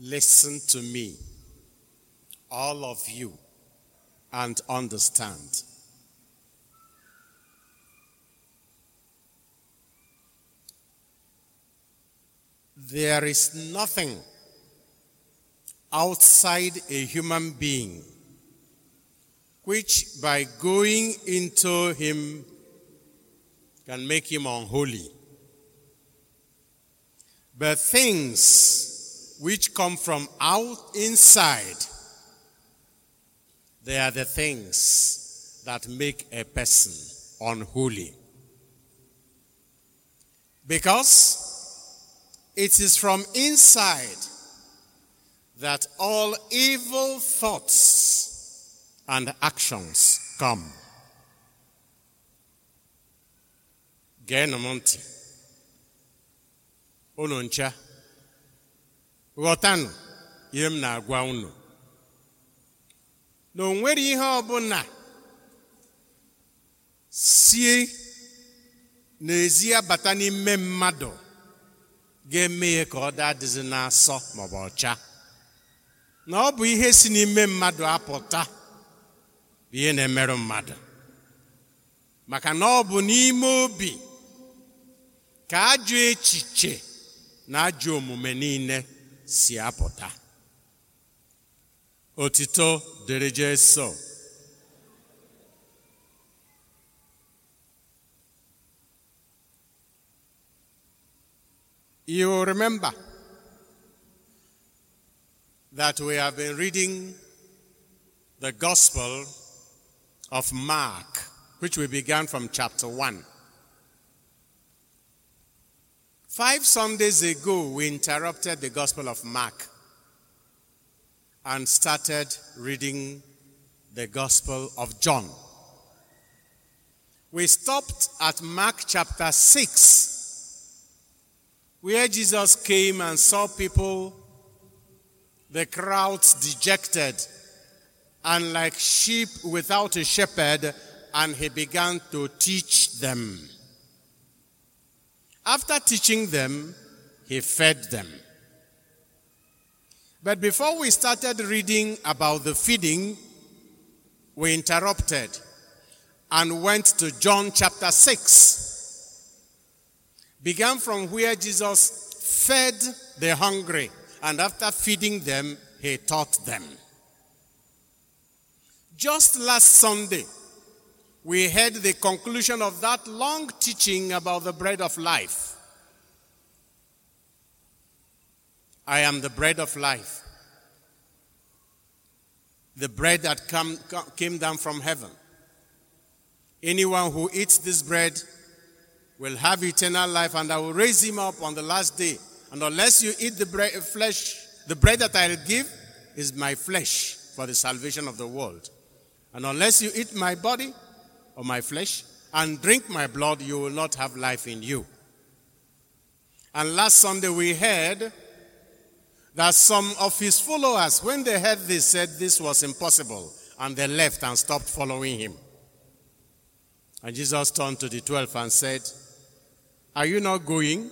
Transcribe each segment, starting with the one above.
listen to me, all of you, and understand. There is nothing outside a human being which, by going into him, can make him unholy. But things which come from out inside, they are the things that make a person unholy. Because it is from inside that all evil thoughts and actions come. Ntị. Unu. Ghọtanụ ihe m na-agwa unu. Na o ihe ọbụla sie n'ezi abata n'ime mmadụ ga-eme ya ka ọ dadịzi n'asọ maọbụ ọcha na ọ bụ ihe si n'ime mmadụ apụta ihe na-emerụ mmadụ maka na ọ bụ n'ime obi ka ajọ echiche na ajọ omume niile si apụta otito dịrị Jesu You remember that we have been reading the Gospel of Mark, which we began from chapter 1. Five Sundays ago, we interrupted the Gospel of Mark and started reading the Gospel of John. We stopped at Mark chapter 6 where Jesus came and saw people, the crowds dejected and like sheep without a shepherd, and he began to teach them. After teaching them, he fed them. But before we started reading about the feeding, we interrupted and went to John chapter 6 began from where Jesus fed the hungry, and after feeding them, he taught them. Just last Sunday, we heard the conclusion of that long teaching about the bread of life. I am the bread of life, the bread that come, came down from heaven. Anyone who eats this bread will have eternal life, and I will raise him up on the last day. And unless you eat the bread, flesh, the bread that I will give is my flesh for the salvation of the world. And unless you eat my body or my flesh and drink my blood, you will not have life in you. And last Sunday we heard that some of his followers, when they heard this, said this was impossible, and they left and stopped following him. And Jesus turned to the twelve and said, Are you not going?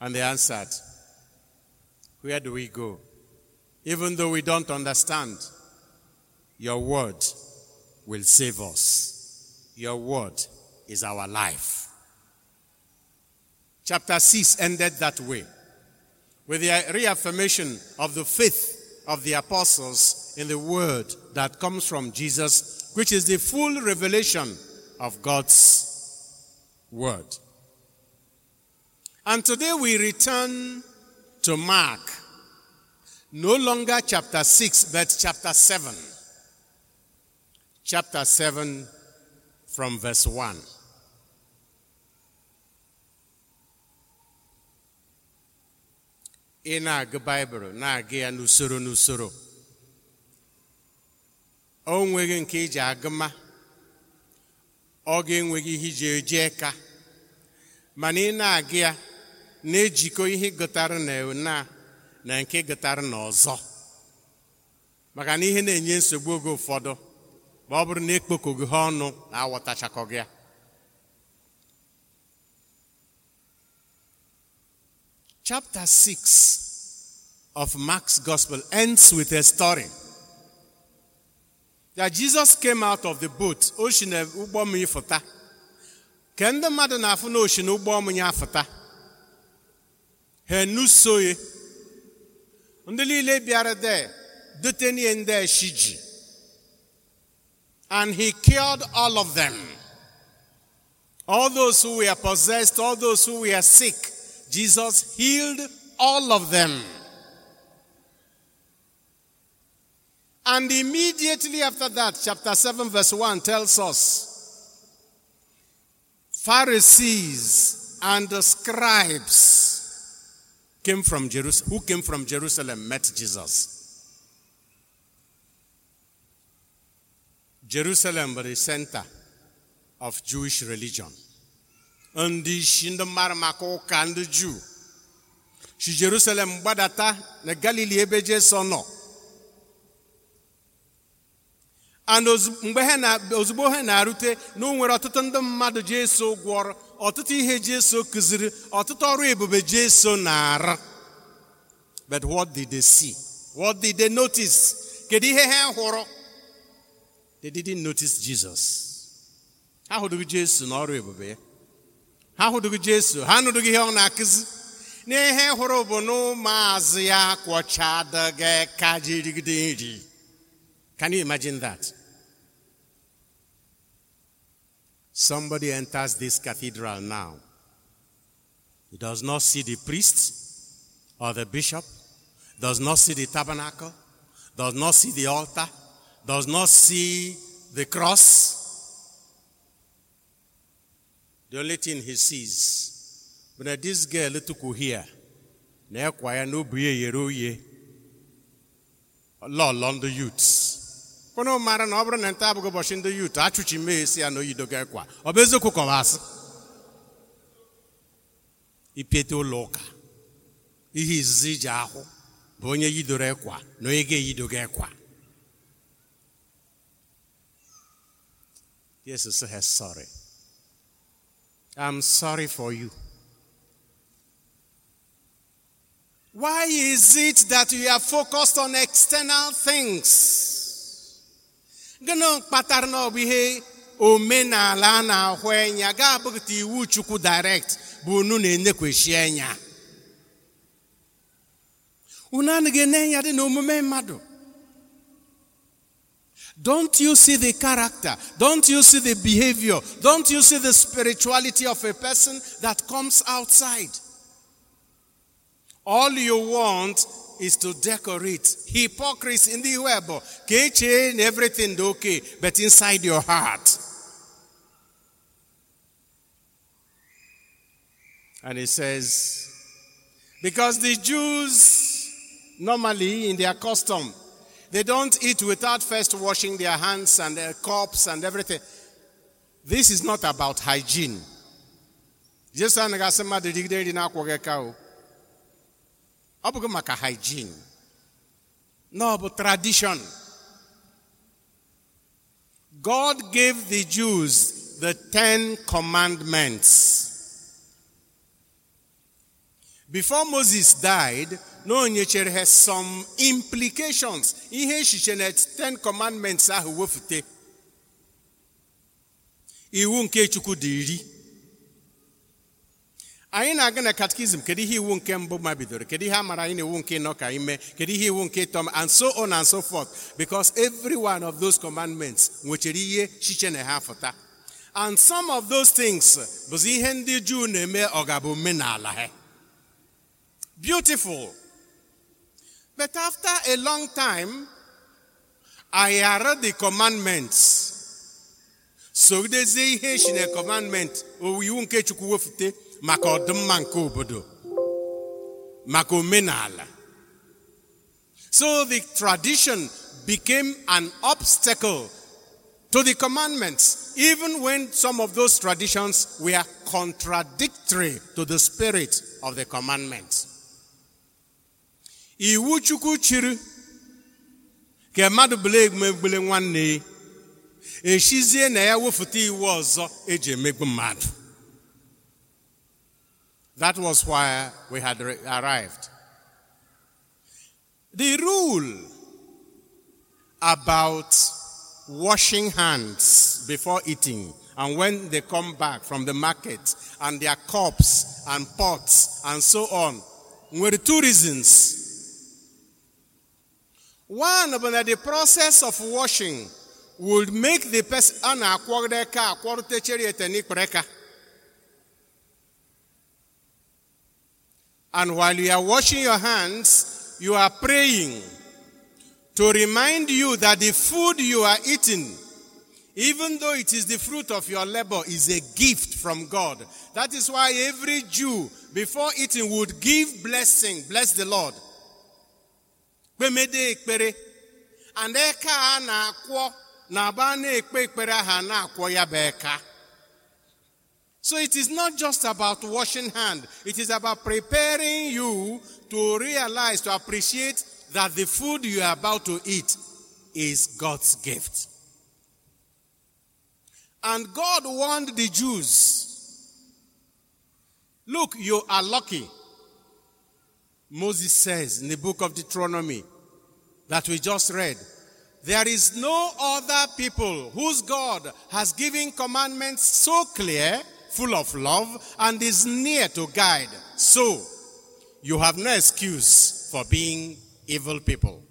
And they answered, Where do we go? Even though we don't understand, your word will save us. Your word is our life. Chapter 6 ended that way with the reaffirmation of the faith of the apostles in the word that comes from Jesus, which is the full revelation of God's word. And today we return to Mark, no longer chapter 6, but chapter 7. Chapter 7 from verse 1. ị na-agụ baịbụl na-agụ ya n'usoro n'usoro. O nweghị nke iji agụma ọ ga-enweghị ihe iji eji eka. Mana ị na-agụ ya na-ejikọ ihe gụtara na na nke gụtara na ọzọ. Maka na ihe na-enye nsogbu oge ụfọdụ ma ọ bụrụ na ekpokọghị ha ọnụ na awọtachakọghị ya chapter 6 of Mark's gospel ends with a story that Jesus came out of the boat, ocean eh, ụgbọ mmiri fụta. Ka ndị mmadụ na-afụ na ocean ụgbọ mmiri afụta. Ha enusoye. Ndị niile bịara there, detenie ndị shiji. And he cured all of them. All those who were possessed, all those who were sick, Jesus healed all of them. And immediately after that, chapter 7, verse 1 tells us Pharisees and the scribes came from Jerusalem, who came from Jerusalem met Jesus. Jerusalem was the center of Jewish religion. Ndị isi ndị mara maka ụka Jerusalem gbadata na Galili nọ. and mgbe ha ozugbo ha na-arute na o nwere ọtụtụ ndị mmadụ kụziri but what did they see? What did they notice? Kedu ihe they didn't notice Jesus. Ha hụdụghị Jesu na ọrụ ebube. Ya ha hụdụghị Jesu. Ha nụdụghị ihe ọ na-akụzi. N'ihe hụrụ bụ na ụmụazị ya kwọchadịghị ka jirigide nri. Can you imagine that? Somebody enters this cathedral now. He does not see the priest or the bishop, does not see the tabernacle, does not see the altar, does not see the cross. The only thing he sees, but this girl took here, na kwaya no buye yero ye. Lord, London youths. Kono mara na ọ bụrụ na nta abụghị ụbọchị ndị yut achụchi mee si ya na oyido ga-ekwa ọ bụ eziokwu bụ asị ipiete ụlọ ụka ihe izizi iji ahụ bụ onye yidoro ekwa na onye ga-eyido ga-ekwa Jesus says sorry I'm sorry for you Why is it that you are focused on external things? Gịnị kpatara na ọ bụ ihe omenala a na-ahụ anya ga-abụghịta iwu Chukwu direct bụ unu na-enekweshi anya. Unu anaghị ene anya dị n'omume mmadụ. Don't you see the character? Don't you see the behavior? Don't you see the spirituality of a person that comes outside? All you want is to decorate. Hypocrisy in the web. Kitchen, everything okay, but inside your heart. And he says, because the Jews normally in their custom, they don't eat without first washing their hands and their cups and everything. This is not about hygiene. Ọ bụghị maka hygiene no bụ tradition God gave the Jews the Ten Commandments. Before Moses died, no nyechere ha some implications. Ihe echiche na Ten Commandments ahụ wefute. Iwu nke Chukwu dị iri. anyị na-aga na katekizm kedu ihe iwu nke mbụ ma bidoro? Kedu ihe a mara anyị na iwu nke ịnọ ka ime kedu ihe iwu nke ịtọ? And so on and so forth. Because every one of those commandments nwechara ihe chiche na ha fụta. And some of those things bụzi ihe ndị juu na-eme ọgabụ omenala ha. Beautiful but after a long time I read the commandments. Sogidezie ihe echi na commandment. Iwu nke chukwu wefute maka ọdịmma nke so the tradition became an obstacle to the commandments even when some of those traditions were contradictory to the spirit of the commandments iwu chukwu chiri ka mmadụ bụla nwanne ya na ya wefụta iwu ọzọ eji emegbu mmadụ That was why we had arrived. The rule about washing hands before eating and when they come back from the market and their cups and pots and so on were two reasons. One, but the process of washing would make the person. And while you are washing your hands, you are praying to remind you that the food you are eating, even though it is the fruit of your labor, is a gift from God. That is why every Jew, before eating, would give blessing. Bless the Lord. Kpemede ekpere. And eka a na-akwọ na-aba na-ekpe ekpere ha na-akwọ ya bụ eka. So it is not just about washing hand. It is about preparing you to realize, to appreciate that the food you are about to eat is God's gift. And God warned the Jews look, you are lucky. Moses says in the book of Deuteronomy that we just read, there is no other people whose God has given commandments so clear, full of love, and is near to guide. So, you have no excuse for being evil people.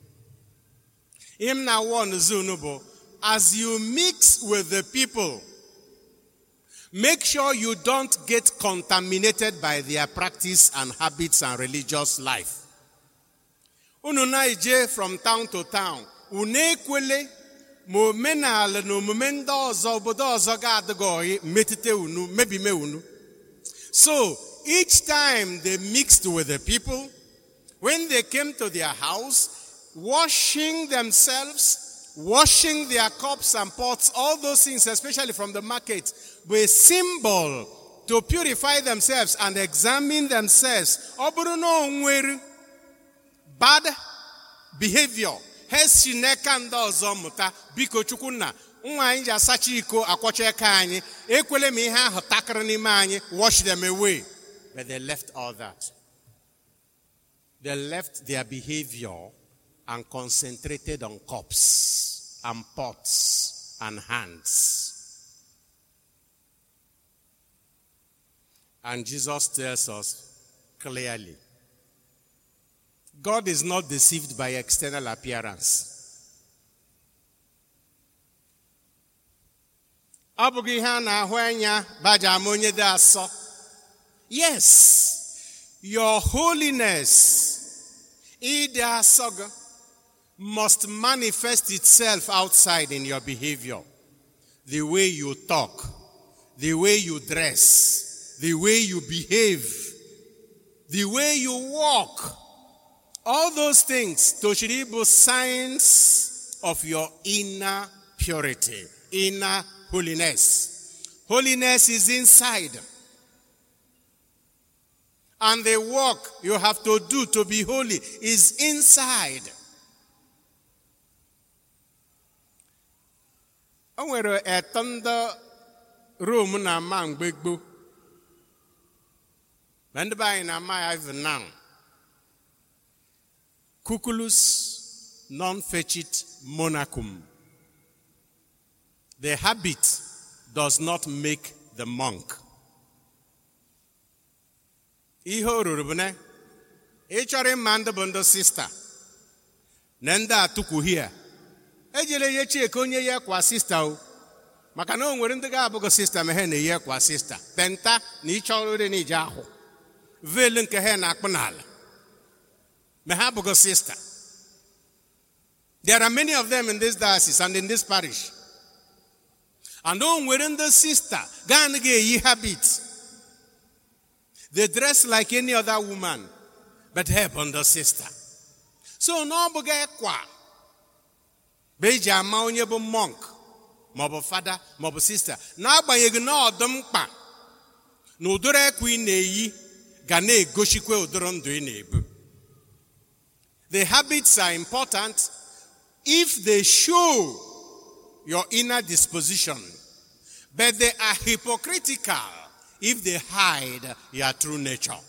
Now one zunubo, as you mix with the people, make sure you don't get contaminated by their practice and habits and religious life. Unu na-eje from town to town, unu ekwele ma omenala na omume ndị ọzọ obodo ọzọ ga-adịghị metụta unu mebime unu. So, each time they mixed with the people, when they came to their house, washing themselves, washing their cups and pots, all those things, especially from the market, were symbol to purify themselves and examine themselves. Bad behavior, nwa anyị ji asacha iko akwọcha anyị, ekwele m ihe ahụ n'ime anyị, wash them away. But they left all that. They left their behavior and concentrated on cups and pots and hands. And Jesus tells us clearly God is not deceived by external appearance. Yes, your holiness, ịdị must manifest itself outside in your behavior. The way you talk, the way you dress, the way you behave, the way you walk. All those things, Toshiribu, signs of your inner purity, inner holiness. Holiness is inside. And the work you have to do to be holy is inside. O nwere eto ndị Rom na-ama mgbe gboo ma ndị be anyị na-ama ya. Cucullus non fecit monachum. The habit does not make the monk. Ihe o ruru bụ na ị chọrọ ịma ndị bụ ndị sista na ndị ejela ihe chike onye ya kwa sista o. Maka na o nwere ndị ga-abụghị sista ma ha na-eyi kwa sista penta na ịchọrọ ire na ije ahụ. Veelu nke ha na-akpụ n'ala. Ma ha abụghị sista there are many of them in this diocese and in this parish. And o nwere ndị sista gaa anaghị eyi habit they dress like any other woman but ha bụ ndị sista so na ọ bụghị kwa ama onye bụ monk maọbụ fada sista na ọdụ mkpa na ụdịrị ekwe ị na-eyi ga na-egosikwa ụdịrị ndụ ị na-ebu. The habits are important if they show your inner disposition but they are hypocritical if they hide your true nature.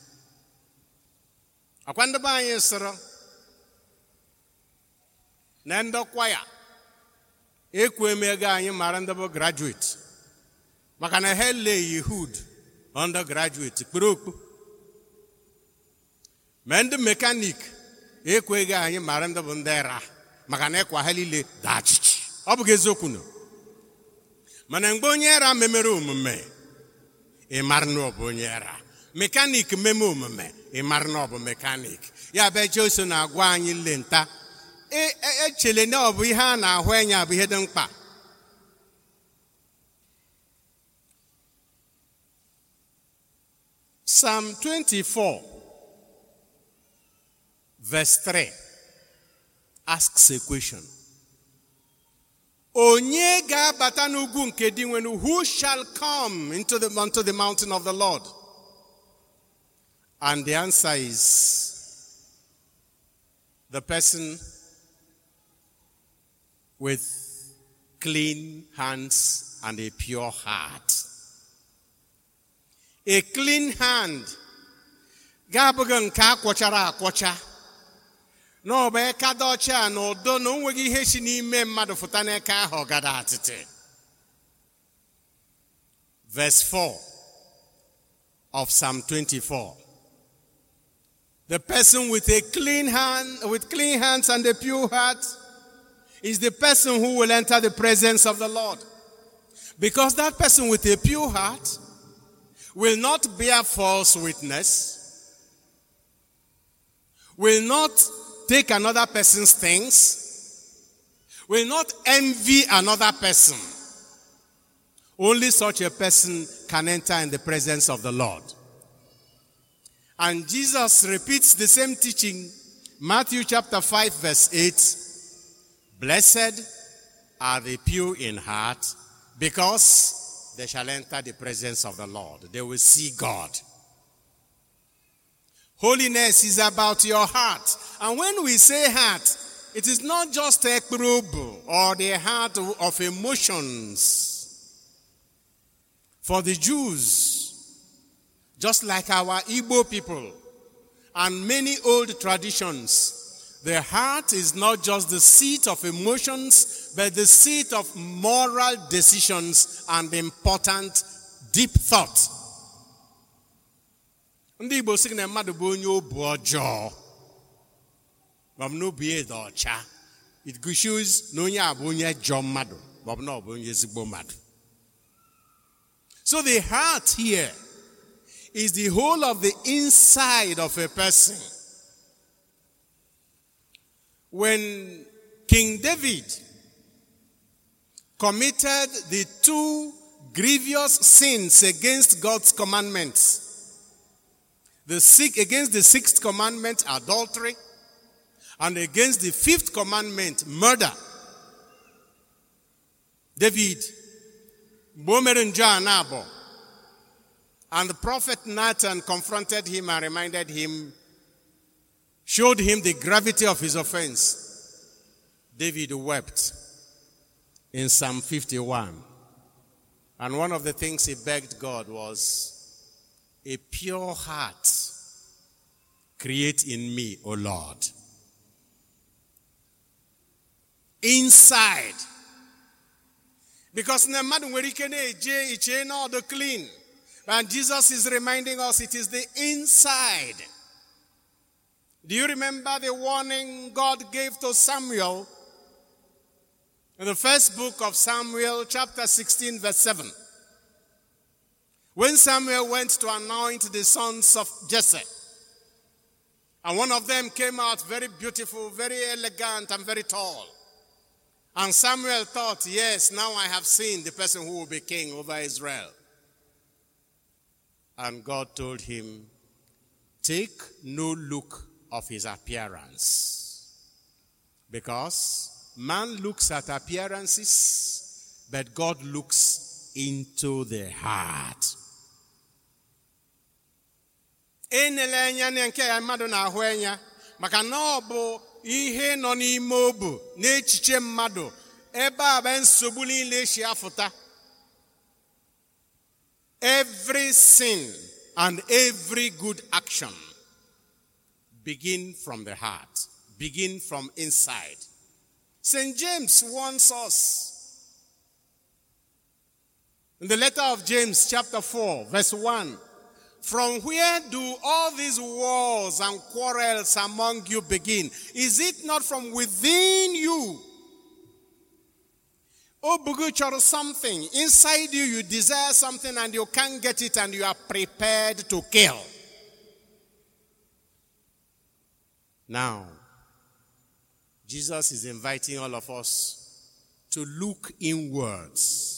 Akwa anyị sịrị na ekwe m ego anyị mara ndị bụ graduate. Maka na ha eleghị hud undergraduate kpere okpu. Ma ndị mekanik ekweghị anyị mara ndị bụ ndị ra. Maka na ịkwa ha niile dachichi ọ bụghị eziokwu nọ. Mana mgbe onye ra memere omume ị mara na ọ bụ onye ra. Mekanik meme omume ị mara na ọ bụ mekanik ya bụ eje oso na-agwa anyị lenta echele na ọ bụ ihe a na-ahụ anya bụ ihe dị mkpa Psalm 24 verse 3 asks a question. Onye ga-abata n'ugwu nke dị nwenu, who shall come into the, the mountain of the Lord? And the answer is the person with clean hands and a pure heart. A clean hand. Ga-abụghị nke a kwọchara akwọcha. Na ọ bụ eka dị ọcha na udo na o nweghị ihe si n'ime mmadụ fụta n'eke ahụ ọgada atịtị. Verse 4 of Psalm 24 the person with a clean hand with clean hands and a pure heart is the person who will enter the presence of the Lord because that person with a pure heart will not bear false witness will not take another person's things, will not envy another person. Only such a person can enter in the presence of the Lord. And Jesus repeats the same teaching, Matthew chapter 5, verse 8. Blessed are the pure in heart, because they shall enter the presence of the Lord. They will see God. Holiness is about your heart. And when we say heart, it is not just a probe or the heart of emotions. For the Jews, just like our Igbo people and many old traditions, the heart is not just the seat of emotions, but the seat of moral decisions and important deep thought. ndị igbo sị na mmadụ bụ onye obu ọjọọ maọbụ na obi ya dị ọcha. It na onye a bụ onye jọọ mmadụ maọbụ na ọ bụ onye ezigbo mmadụ. So the heart here is the whole of the inside of a person when king david committed the two grievous sins against god's commandments the six, against the sixth commandment, adultery, and against the fifth commandment, murder. David, and the prophet Nathan confronted him and reminded him, showed him the gravity of his offense. David wept in Psalm 51. And one of the things he begged God was, a pure heart create in me, O Lord. Inside. Because the clean. And Jesus is reminding us it is the inside. Do you remember the warning God gave to Samuel in the first book of Samuel, chapter 16, verse 7? When Samuel went to anoint the sons of Jesse, and one of them came out very beautiful, very elegant, and very tall. And Samuel thought, yes, now I have seen the person who will be king over Israel. And God told him, take no look of his appearance. Because man looks at appearances, but God looks into the heart. nke ya mmadụ na-ahụ maka na ọ bụ ihe nọ n'ime obu n'echiche mmadụ ebe a nsogbu niile si afụta every sin and every good action begin from the heart begin from inside St. James warns us in the letter of James, chapter 4, verse 1 From where do all these wars and quarrels among you begin? Is it not from within you? Oh, Obugu chọrọ something. Inside you, you desire something and you can't get it and you are prepared to kill. Now, Jesus is inviting all of us to look inwards,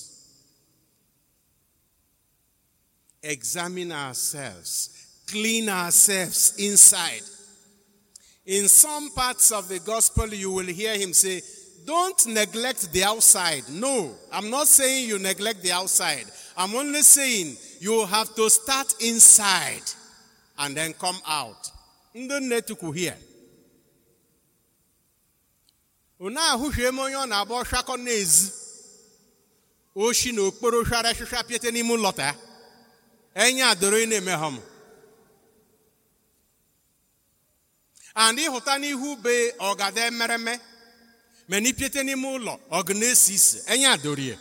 examine ourselves, clean ourselves inside. In some parts of the gospel, you will hear him say, Don't neglect the outside. No, I'm not saying you neglect the outside. I'm only saying you have to start inside and then come out. Tukwu here. Unu ahụhie m onye ọ na-agba ọshakọ n'ezi. Oshi na okporo shara shịsha piete n'ime ụlọta ya enye adoro ị na-emehọ m. And ịhụta n'ihu be ọgada emereme ma na ipiete n'ime ụlọ ọgụ na-esi isi enye adorie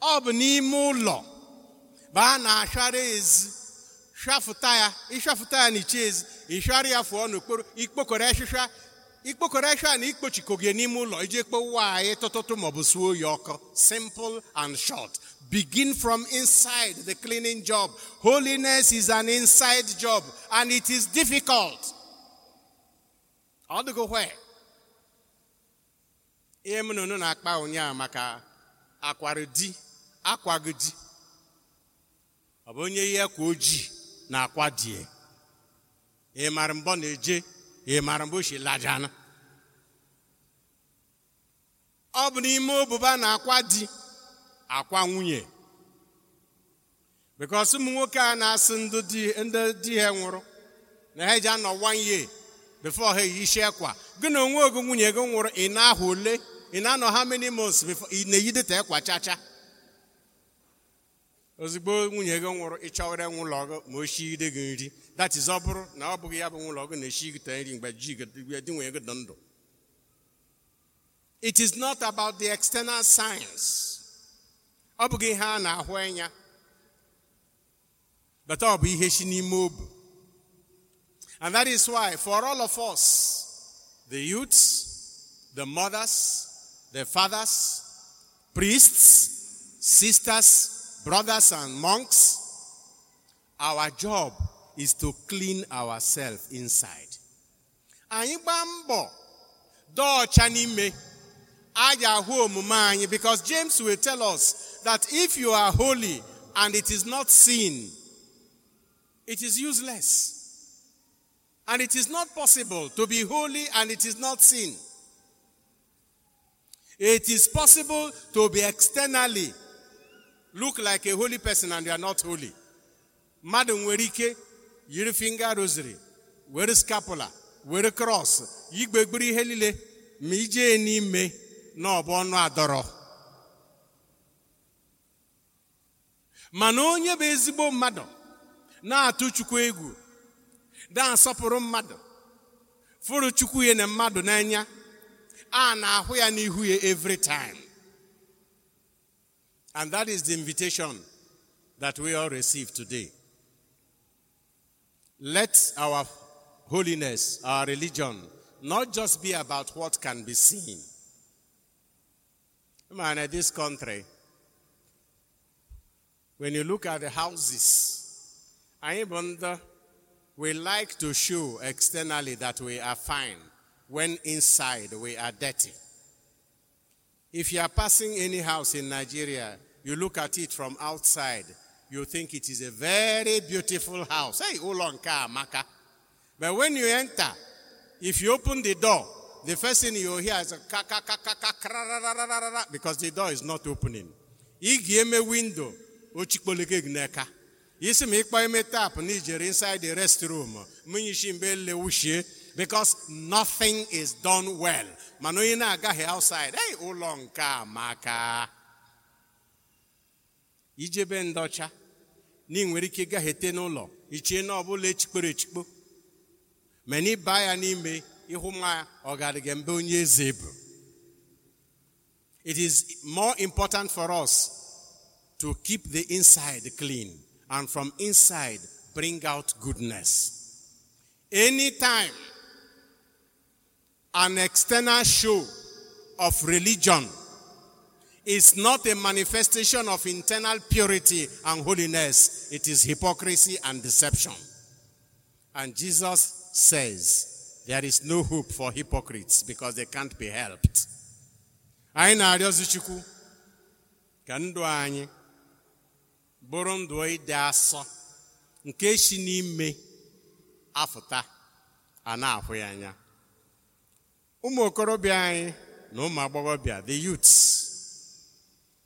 ọ bụ n'ime ụlọ bụ a na-ashara ezi shafụta ya ịshafụta ya n'iche ezi ịshara ya fụọ n'okporo ikpokọrọ eshịsha ikpokọrọ esha na ikpochiko gị n'ime ụlọ iji ekpowa anyị tụtụtụ maọbụ suo ya ọkụ. Simple and short. Begin from inside the cleaning job. Holiness is an inside job and it is difficult. Ọ dịgo hwe ihe m unu na-akpa ụnyaahụ maka akwara di ọ bụ onye ihe kwa ojii na akwa die ị mara mbọ na-eje? Ị mara mgbe ochie lajana ọ bụ n'ime obuba na akwa di akwa nwunye. Bikos ụmụ nwoke a na-asị ndị di ha nwụrụ na ha ji anọ one year ha eyichie kwa gị na onwe ogo nwunye gị nwụrụ ị na-ahụ ole? Ị na-anọ ha many months before ị na-eyideta ekwa chacha nwunye gị nwụrụ nwụlọ gị ma gị nri. Ọ bụrụ na ọ bụghị ya bụ nwụlọ gị na-eshi gị nri mgbe ji ndụ. It is not about the external signs ọ bụghị ihe a na-ahụ anya but ọ bụ ihe si n'ime obu and that is why for all of us the youths the mothers the fathers priests sisters brothers and monks, our job is to clean ourselves inside. Anyị gbaa mbọ dọọ ọcha n'ime a ga-ahụ omume anyị because James will tell us that if you are holy and it is not sin, it is useless. And it is not possible to be holy and it is not sin. It is possible to be externally look like a holy person and you are not holy. Mmadụ nwere ike yiri finger rosary, were scapula, were cross, yigbegburu ihe niile ma ijee n'ime na ọ ọnụ adọrọ. Mana onye bụ ezigbo mmadụ na-atụ Chukwu egwu, na-asọpụrụ mmadụ, fụrụ Chukwu ya na mmadụ n'anya, a na-ahụ ya n'ihu ya every time. And that is the invitation that we all receive today. Let our holiness, our religion, not just be about what can be seen. Man, in this country, when you look at the houses, I wonder, we like to show externally that we are fine when inside we are dirty. If you are passing any house in Nigeria, you look at it from outside, you think it is a very beautiful house. Hey, Ulonka Maka. But when you enter, if you open the door, the first thing you hear is a ka ka ka ka ka because the door is not opening. Igieme window, ochikpoleke gneka. Isi ma ịkpọ ime tap na inside the restroom, munyishi mbe lewushie, because nothing is done well. Mana onye na-agaghị outside, hey, ụlọ nke a maka. ijebe ndọcha na ị nwere ike gaghete n'ụlọ. Ichie na ọbụla echikporo echikpo ma ịba ya n'ime ịhụ nwa ọgadịga mbe onye eze bụ. It is more important for us to keep the inside clean and from inside bring out goodness. Anytime an external show of religion is not a manifestation of internal purity and holiness, it is hypocrisy and deception. And Jesus says there is no hope for hypocrites because they can't be helped. anyị na-arịọzi chukwu ka ndụ anyị bụrụ ndụ ịdị asọ nke si n'ime afụta a na-ahụ ya anya ụmụ okorobịa anyị na ụmụ agbọghọbịa the youths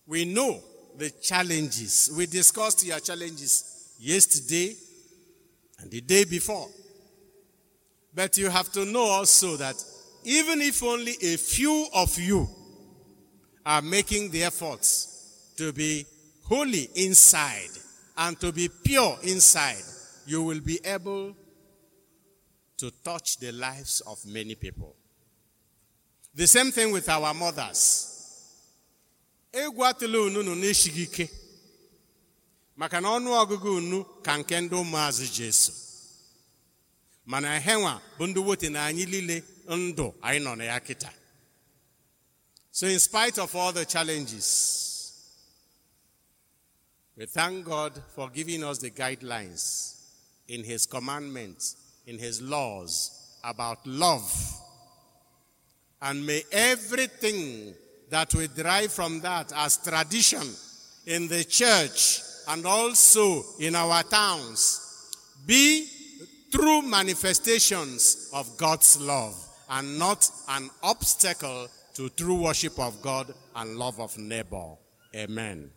we know the challenges we discussed your challenges yesterday and the day before but you have to know also that even if only a few of you are making the efforts to be holy inside and to be pure inside, you will be able to touch the lives of many people. The same thing with our mothers. Egwu atụla unu nọ n'eshighi ike maka na ọnụ ọgụgụ unu ka nke ndị ụmụazị Jesu mana henwa bụ ndị wote na anyị niile ndụ anyị nọ na ya kịta So, in spite of all the challenges, we thank God for giving us the guidelines in His commandments, in His laws about love. And may everything that we derive from that as tradition in the church and also in our towns be true manifestations of God's love and not an obstacle to true worship of God and love of neighbor. Amen.